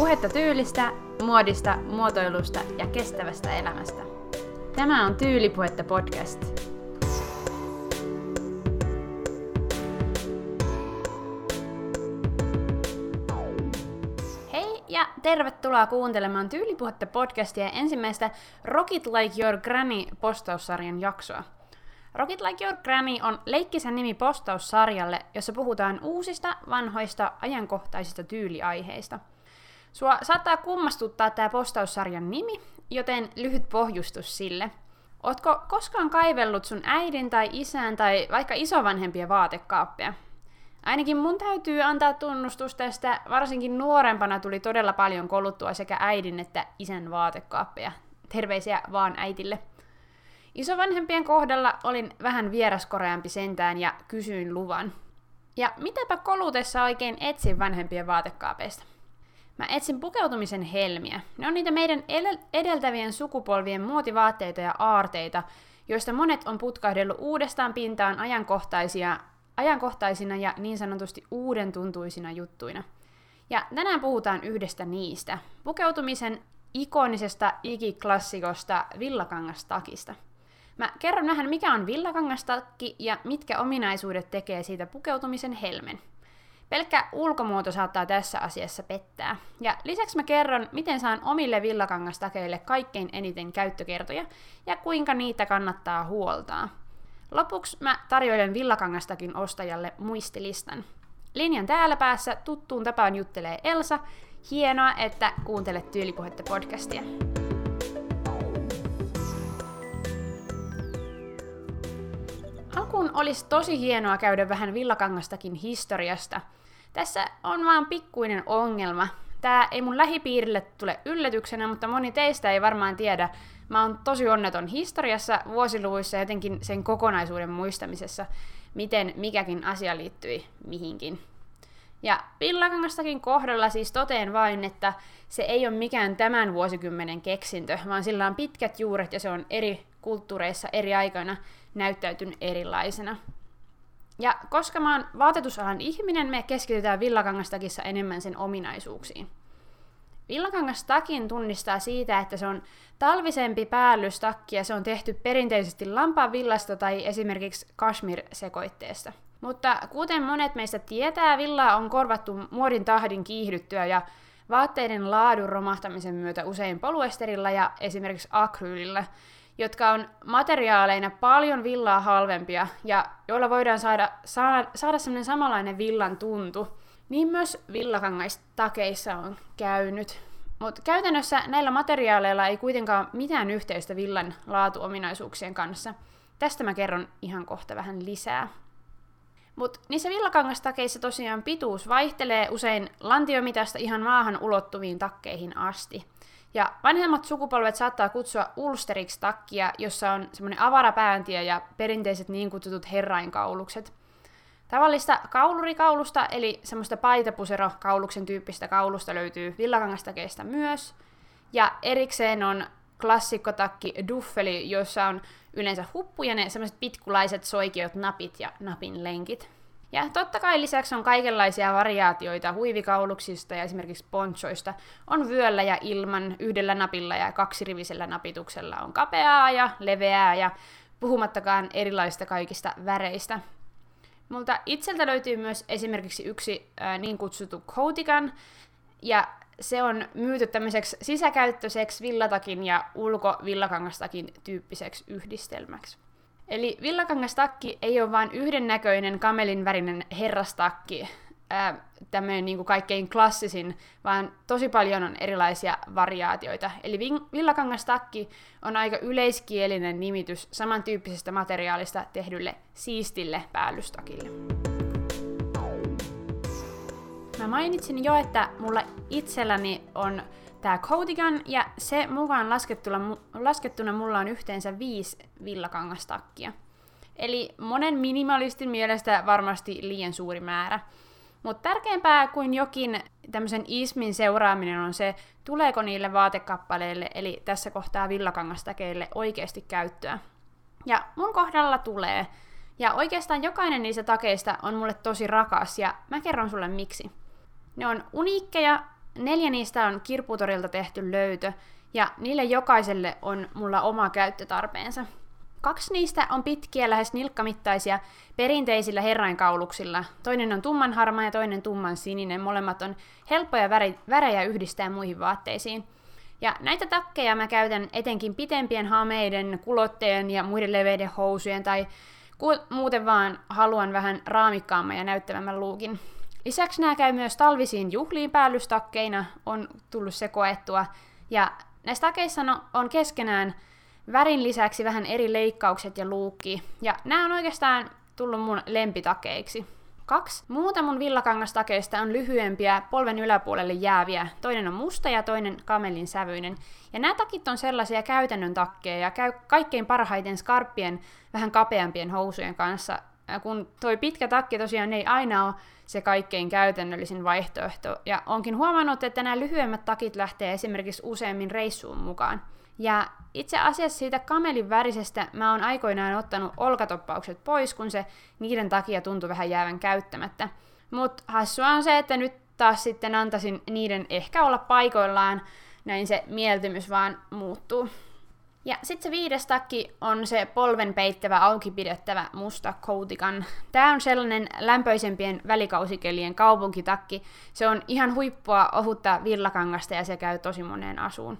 Puhetta tyylistä, muodista, muotoilusta ja kestävästä elämästä. Tämä on Tyylipuhetta podcast. Hei ja tervetuloa kuuntelemaan Tyylipuhetta podcastia ensimmäistä Rocket Like Your Granny postaussarjan jaksoa. Rocket Like Your Granny on leikkisän nimi postaussarjalle, jossa puhutaan uusista, vanhoista, ajankohtaisista tyyliaiheista – Sua saattaa kummastuttaa tämä postaussarjan nimi, joten lyhyt pohjustus sille. Ootko koskaan kaivellut sun äidin tai isän tai vaikka isovanhempien vaatekaappeja? Ainakin mun täytyy antaa tunnustus tästä, varsinkin nuorempana tuli todella paljon koluttua sekä äidin että isän vaatekaappeja. Terveisiä vaan äitille. Isovanhempien kohdalla olin vähän vieraskoreampi sentään ja kysyin luvan. Ja mitäpä kolutessa oikein etsin vanhempien vaatekaapeista? Mä etsin pukeutumisen helmiä. Ne on niitä meidän edeltävien sukupolvien muotivaatteita ja aarteita, joista monet on putkahdellut uudestaan pintaan ajankohtaisia, ajankohtaisina ja niin sanotusti uuden tuntuisina juttuina. Ja tänään puhutaan yhdestä niistä, pukeutumisen ikonisesta ikiklassikosta villakangastakista. Mä kerron vähän mikä on villakangastakki ja mitkä ominaisuudet tekee siitä pukeutumisen helmen. Pelkkä ulkomuoto saattaa tässä asiassa pettää. Ja lisäksi mä kerron, miten saan omille villakangastakeille kaikkein eniten käyttökertoja ja kuinka niitä kannattaa huoltaa. Lopuksi mä tarjoilen villakangastakin ostajalle muistilistan. Linjan täällä päässä tuttuun tapaan juttelee Elsa. Hienoa, että kuuntelet Tyylipuhetta podcastia. Alkuun olisi tosi hienoa käydä vähän villakangastakin historiasta – tässä on vaan pikkuinen ongelma. Tämä ei mun lähipiirille tule yllätyksenä, mutta moni teistä ei varmaan tiedä. Mä oon tosi onneton historiassa, vuosiluvuissa ja jotenkin sen kokonaisuuden muistamisessa, miten mikäkin asia liittyi mihinkin. Ja Villakangastakin kohdalla siis toteen vain, että se ei ole mikään tämän vuosikymmenen keksintö, vaan sillä on pitkät juuret ja se on eri kulttuureissa eri aikoina näyttäytynyt erilaisena. Ja koska mä oon vaatetusalan ihminen, me keskitytään villakangastakissa enemmän sen ominaisuuksiin. Villakangastakin tunnistaa siitä, että se on talvisempi päällystakki ja se on tehty perinteisesti lampaan villasta tai esimerkiksi kashmir-sekoitteesta. Mutta kuten monet meistä tietää, villaa on korvattu muodin tahdin kiihdyttyä ja vaatteiden laadun romahtamisen myötä usein poluesterilla ja esimerkiksi akryylillä, jotka on materiaaleina paljon villaa halvempia ja joilla voidaan saada, saada, saada semmoinen samanlainen villan tuntu. Niin myös villakangaistakeissa on käynyt. Mutta käytännössä näillä materiaaleilla ei kuitenkaan mitään yhteistä villan laatuominaisuuksien kanssa. Tästä mä kerron ihan kohta vähän lisää. Mutta niissä villakangastakeissa tosiaan pituus vaihtelee usein lantiomitasta ihan maahan ulottuviin takkeihin asti. Ja vanhemmat sukupolvet saattaa kutsua ulsteriksi takkia, jossa on semmoinen avarapääntiö ja perinteiset niin kutsutut herrainkaulukset. Tavallista kaulurikaulusta, eli semmoista paitapusero-kauluksen tyyppistä kaulusta löytyy villakangastakeista myös. Ja erikseen on klassikkotakki duffeli, jossa on yleensä huppu ja ne semmoiset pitkulaiset soikiot napit ja napin lenkit. Ja totta kai lisäksi on kaikenlaisia variaatioita huivikauluksista ja esimerkiksi ponchoista. On vyöllä ja ilman, yhdellä napilla ja kaksirivisellä napituksella on kapeaa ja leveää ja puhumattakaan erilaisista kaikista väreistä. Mutta itseltä löytyy myös esimerkiksi yksi ää, niin kutsuttu coatigan, ja se on myyty tämmöiseksi sisäkäyttöiseksi villatakin ja ulkovillakangastakin tyyppiseksi yhdistelmäksi. Eli villakangastakki ei ole vain yhdennäköinen kamelin värinen herrastakki, tämmöinen niin kaikkein klassisin, vaan tosi paljon on erilaisia variaatioita. Eli villakangastakki on aika yleiskielinen nimitys samantyyppisestä materiaalista tehdylle siistille päällystakille. Mainitsin jo, että mulla itselläni on tämä Coatigan, ja se mukaan laskettuna, laskettuna mulla on yhteensä viisi villakangastakkia. Eli monen minimalistin mielestä varmasti liian suuri määrä. Mutta tärkeämpää kuin jokin tämmöisen ismin seuraaminen on se, tuleeko niille vaatekappaleille, eli tässä kohtaa villakangastakeille, oikeasti käyttöä. Ja mun kohdalla tulee. Ja oikeastaan jokainen niistä takeista on mulle tosi rakas, ja mä kerron sulle miksi. Ne on uniikkeja, neljä niistä on kirputorilta tehty löytö, ja niille jokaiselle on mulla oma käyttötarpeensa. Kaksi niistä on pitkiä, lähes nilkkamittaisia, perinteisillä herrainkauluksilla. Toinen on tumman harmaa ja toinen tumman sininen. Molemmat on helppoja värejä yhdistää muihin vaatteisiin. Ja näitä takkeja mä käytän etenkin pitempien hameiden, kulotteen ja muiden leveiden housujen tai ku- muuten vaan haluan vähän raamikkaamman ja näyttävämmän luukin. Lisäksi nämä käy myös talvisiin juhliin päällystakkeina, on tullut se koettua. Ja näissä takeissa no, on keskenään värin lisäksi vähän eri leikkaukset ja luukki. Ja nämä on oikeastaan tullut mun lempitakeiksi. Kaksi muuta mun villakangastakeista on lyhyempiä, polven yläpuolelle jääviä. Toinen on musta ja toinen kamelin sävyinen. Ja nämä takit on sellaisia käytännön takkeja ja käy kaikkein parhaiten skarppien, vähän kapeampien housujen kanssa. Kun toi pitkä takki tosiaan ei aina ole se kaikkein käytännöllisin vaihtoehto. Ja onkin huomannut, että nämä lyhyemmät takit lähtee esimerkiksi useammin reissuun mukaan. Ja itse asiassa siitä kamelin värisestä mä oon aikoinaan ottanut olkatoppaukset pois, kun se niiden takia tuntui vähän jäävän käyttämättä. Mutta hassua on se, että nyt taas sitten antaisin niiden ehkä olla paikoillaan, näin se mieltymys vaan muuttuu. Ja sitten se viides takki on se polven peittävä auki pidettävä musta koutikan. Tää on sellainen lämpöisempien välikausikelien kaupunkitakki. Se on ihan huippua ohutta villakangasta ja se käy tosi moneen asuun.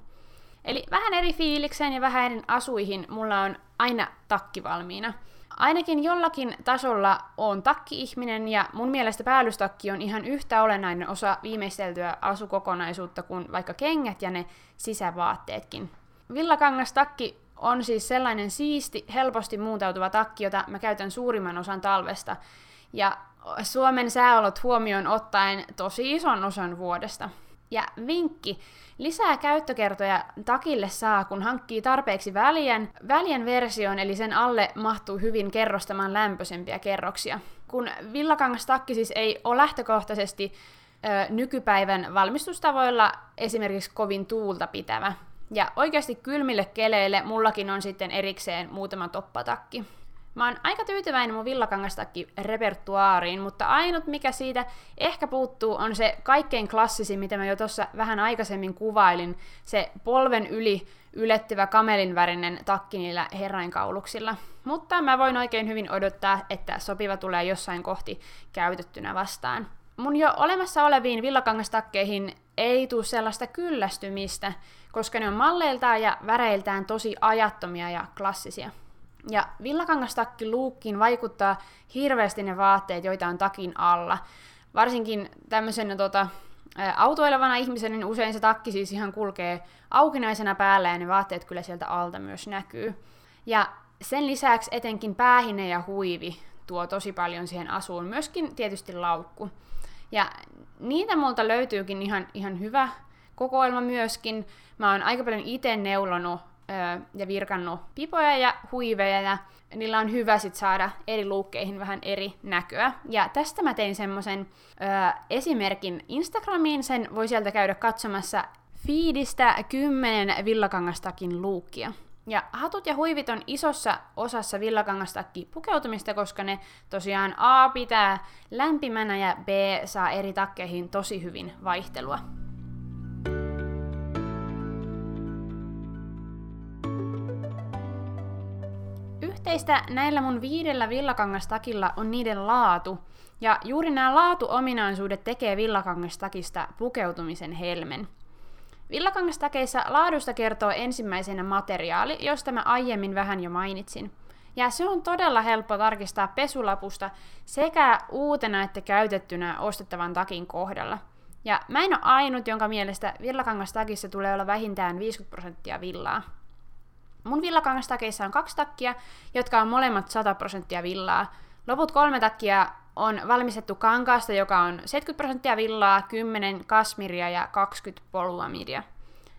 Eli vähän eri fiilikseen ja vähän eri asuihin mulla on aina takki valmiina. Ainakin jollakin tasolla on takki-ihminen ja mun mielestä päällystakki on ihan yhtä olennainen osa viimeisteltyä asukokonaisuutta kuin vaikka kengät ja ne sisävaatteetkin. Villakangastakki on siis sellainen siisti, helposti muuntautuva takki, jota mä käytän suurimman osan talvesta. Ja Suomen sääolot huomioon ottaen tosi ison osan vuodesta. Ja vinkki, lisää käyttökertoja takille saa, kun hankkii tarpeeksi väljän, väljän version, eli sen alle mahtuu hyvin kerrostamaan lämpöisempiä kerroksia. Kun villakangastakki siis ei ole lähtökohtaisesti ö, nykypäivän valmistustavoilla esimerkiksi kovin tuulta pitävä. Ja oikeasti kylmille keleille mullakin on sitten erikseen muutama toppatakki. Mä oon aika tyytyväinen mun villakangastakki repertuaariin, mutta ainut mikä siitä ehkä puuttuu on se kaikkein klassisin, mitä mä jo tuossa vähän aikaisemmin kuvailin, se polven yli ylettyvä kamelinvärinen takki niillä herrainkauluksilla. Mutta mä voin oikein hyvin odottaa, että sopiva tulee jossain kohti käytettynä vastaan. Mun jo olemassa oleviin villakangastakkeihin ei tule sellaista kyllästymistä, koska ne on malleiltaan ja väreiltään tosi ajattomia ja klassisia. Ja villakangastakki luukkiin vaikuttaa hirveästi ne vaatteet, joita on takin alla. Varsinkin tämmöisenä tota, autoilevana ihmisenä, niin usein se takki siis ihan kulkee aukinaisena päällä ja ne vaatteet kyllä sieltä alta myös näkyy. Ja sen lisäksi etenkin päähine ja huivi tuo tosi paljon siihen asuun, myöskin tietysti laukku. Ja niitä multa löytyykin ihan, ihan hyvä kokoelma myöskin. Mä oon aika paljon itse neulonut ja virkannut pipoja ja huiveja, ja niillä on hyvä sit saada eri luukkeihin vähän eri näköä. Ja tästä mä tein semmoisen esimerkin Instagramiin, sen voi sieltä käydä katsomassa fiidistä 10 villakangastakin luukkia. Ja hatut ja huivit on isossa osassa villakangastakki pukeutumista, koska ne tosiaan A pitää lämpimänä ja B saa eri takkeihin tosi hyvin vaihtelua. Yhteistä näillä mun viidellä villakangastakilla on niiden laatu, ja juuri nämä laatuominaisuudet tekee villakangastakista pukeutumisen helmen. Villakangastakeissa laadusta kertoo ensimmäisenä materiaali, josta mä aiemmin vähän jo mainitsin. Ja se on todella helppo tarkistaa pesulapusta sekä uutena että käytettynä ostettavan takin kohdalla. Ja mä en ole ainut, jonka mielestä villakangastakissa tulee olla vähintään 50 prosenttia villaa. Mun villakangastakeissa on kaksi takkia, jotka on molemmat 100 prosenttia villaa. Loput kolme takkia on valmistettu kankaasta, joka on 70 prosenttia villaa, 10 kasmiria ja 20 poluamidia.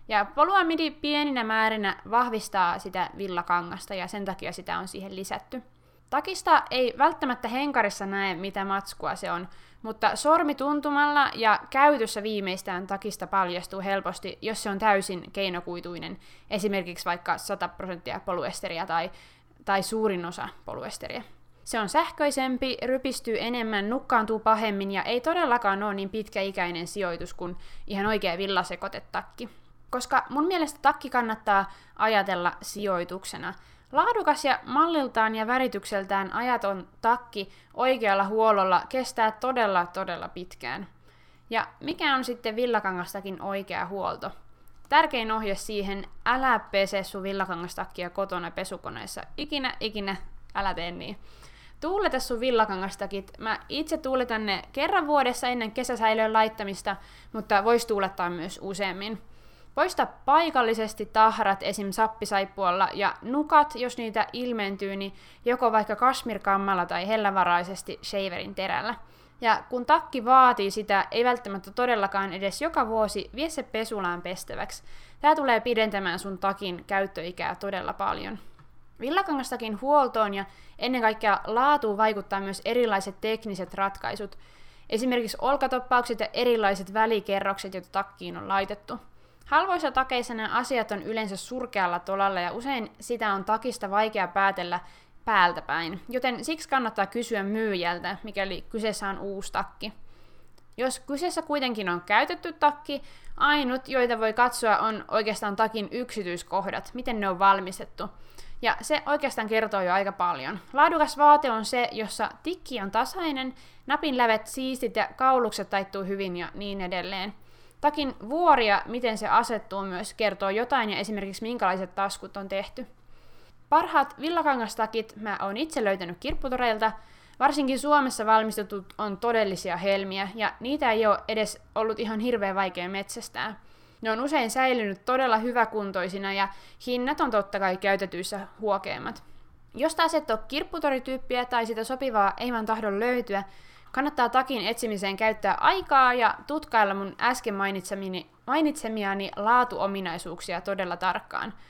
Ja poluamidi pieninä määrinä vahvistaa sitä villakangasta ja sen takia sitä on siihen lisätty. Takista ei välttämättä henkarissa näe, mitä matskua se on, mutta sormituntumalla ja käytössä viimeistään takista paljastuu helposti, jos se on täysin keinokuituinen, esimerkiksi vaikka 100 prosenttia poluesteria tai, tai suurin osa poluesteria. Se on sähköisempi, rypistyy enemmän, nukkaantuu pahemmin ja ei todellakaan ole niin pitkäikäinen sijoitus kuin ihan oikea villasekotetakki. Koska mun mielestä takki kannattaa ajatella sijoituksena. Laadukas ja malliltaan ja väritykseltään ajaton takki oikealla huollolla kestää todella todella pitkään. Ja mikä on sitten villakangastakin oikea huolto? Tärkein ohje siihen, älä pese sun villakangastakkia kotona pesukoneessa. Ikinä, ikinä, älä tee niin. Tuuleta sun villakangastakit. Mä itse tuuletan ne kerran vuodessa ennen kesäsäilöön laittamista, mutta vois tuulettaa myös useammin. Poista paikallisesti tahrat esim. sappisaippualla ja nukat, jos niitä ilmentyy, niin joko vaikka kasmirkammalla tai hellävaraisesti shaverin terällä. Ja kun takki vaatii sitä, ei välttämättä todellakaan edes joka vuosi vie se pesulaan pestäväksi. Tämä tulee pidentämään sun takin käyttöikää todella paljon. Villakangastakin huoltoon ja ennen kaikkea laatuun vaikuttaa myös erilaiset tekniset ratkaisut. Esimerkiksi olkatoppaukset ja erilaiset välikerrokset, joita takkiin on laitettu. Halvoissa takeissa nämä asiat on yleensä surkealla tolalla ja usein sitä on takista vaikea päätellä päältä päin, joten siksi kannattaa kysyä myyjältä, mikäli kyseessä on uusi takki. Jos kyseessä kuitenkin on käytetty takki, ainut, joita voi katsoa, on oikeastaan takin yksityiskohdat, miten ne on valmistettu. Ja se oikeastaan kertoo jo aika paljon. Laadukas vaate on se, jossa tikki on tasainen, napin lävet siistit ja kaulukset taittuu hyvin ja niin edelleen. Takin vuoria, miten se asettuu myös, kertoo jotain ja esimerkiksi minkälaiset taskut on tehty. Parhaat villakangastakit mä oon itse löytänyt kirpputoreilta, varsinkin Suomessa valmistetut on todellisia helmiä, ja niitä ei ole edes ollut ihan hirveän vaikea metsästää. Ne on usein säilynyt todella hyväkuntoisina ja hinnat on totta kai käytetyissä huokeimmat. Jos taas et ole kirpputorityyppiä tai sitä sopivaa ei vaan tahdo löytyä, kannattaa takin etsimiseen käyttää aikaa ja tutkailla mun äsken mainitsemiani laatuominaisuuksia todella tarkkaan –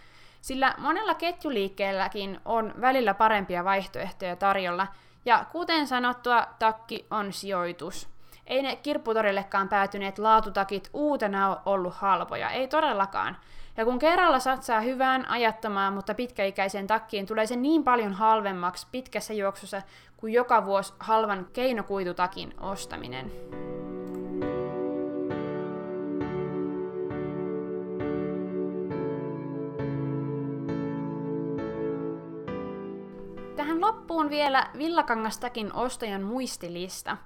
sillä monella ketjuliikkeelläkin on välillä parempia vaihtoehtoja tarjolla, ja kuten sanottua, takki on sijoitus. Ei ne kirpputorillekaan päätyneet laatutakit uutena ollut halpoja, ei todellakaan. Ja kun kerralla satsaa hyvään, ajattomaan, mutta pitkäikäiseen takkiin, tulee se niin paljon halvemmaksi pitkässä juoksussa kuin joka vuosi halvan keinokuitutakin ostaminen. loppuun vielä villakangastakin ostajan muistilista.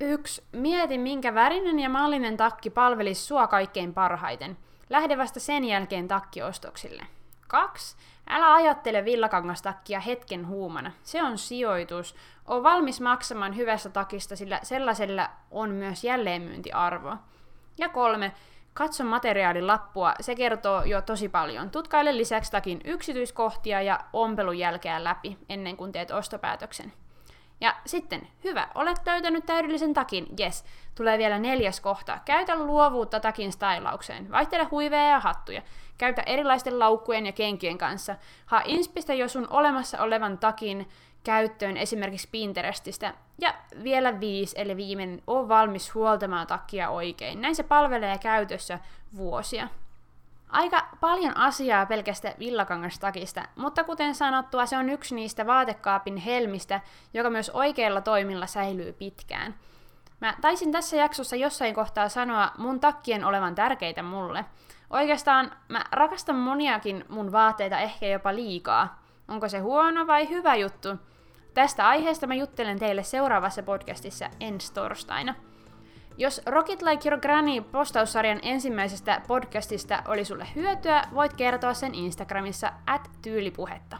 1. Mieti, minkä värinen ja mallinen takki palvelisi sua kaikkein parhaiten. Lähde vasta sen jälkeen takkiostoksille. 2. Älä ajattele villakangastakkia hetken huumana. Se on sijoitus. On valmis maksamaan hyvästä takista, sillä sellaisella on myös jälleenmyyntiarvo. Ja kolme. Katso materiaalin lappua, se kertoo jo tosi paljon. Tutkaile lisäksi takin yksityiskohtia ja ompelun jälkeä läpi ennen kuin teet ostopäätöksen. Ja sitten, hyvä, olet löytänyt täydellisen takin, yes. Tulee vielä neljäs kohta. Käytä luovuutta takin stylaukseen. Vaihtele huiveja ja hattuja. Käytä erilaisten laukkujen ja kenkien kanssa. Haa inspistä jo sun olemassa olevan takin käyttöön esimerkiksi Pinterestistä. Ja vielä viisi, eli viimeinen, on valmis huoltamaan takkia oikein. Näin se palvelee käytössä vuosia. Aika paljon asiaa pelkästä villakangastakista, mutta kuten sanottua, se on yksi niistä vaatekaapin helmistä, joka myös oikeilla toimilla säilyy pitkään. Mä taisin tässä jaksossa jossain kohtaa sanoa mun takkien olevan tärkeitä mulle. Oikeastaan mä rakastan moniakin mun vaatteita ehkä jopa liikaa. Onko se huono vai hyvä juttu? Tästä aiheesta mä juttelen teille seuraavassa podcastissa ensi torstaina. Jos Rocket Like Your Granny postaussarjan ensimmäisestä podcastista oli sulle hyötyä, voit kertoa sen Instagramissa at tyylipuhetta.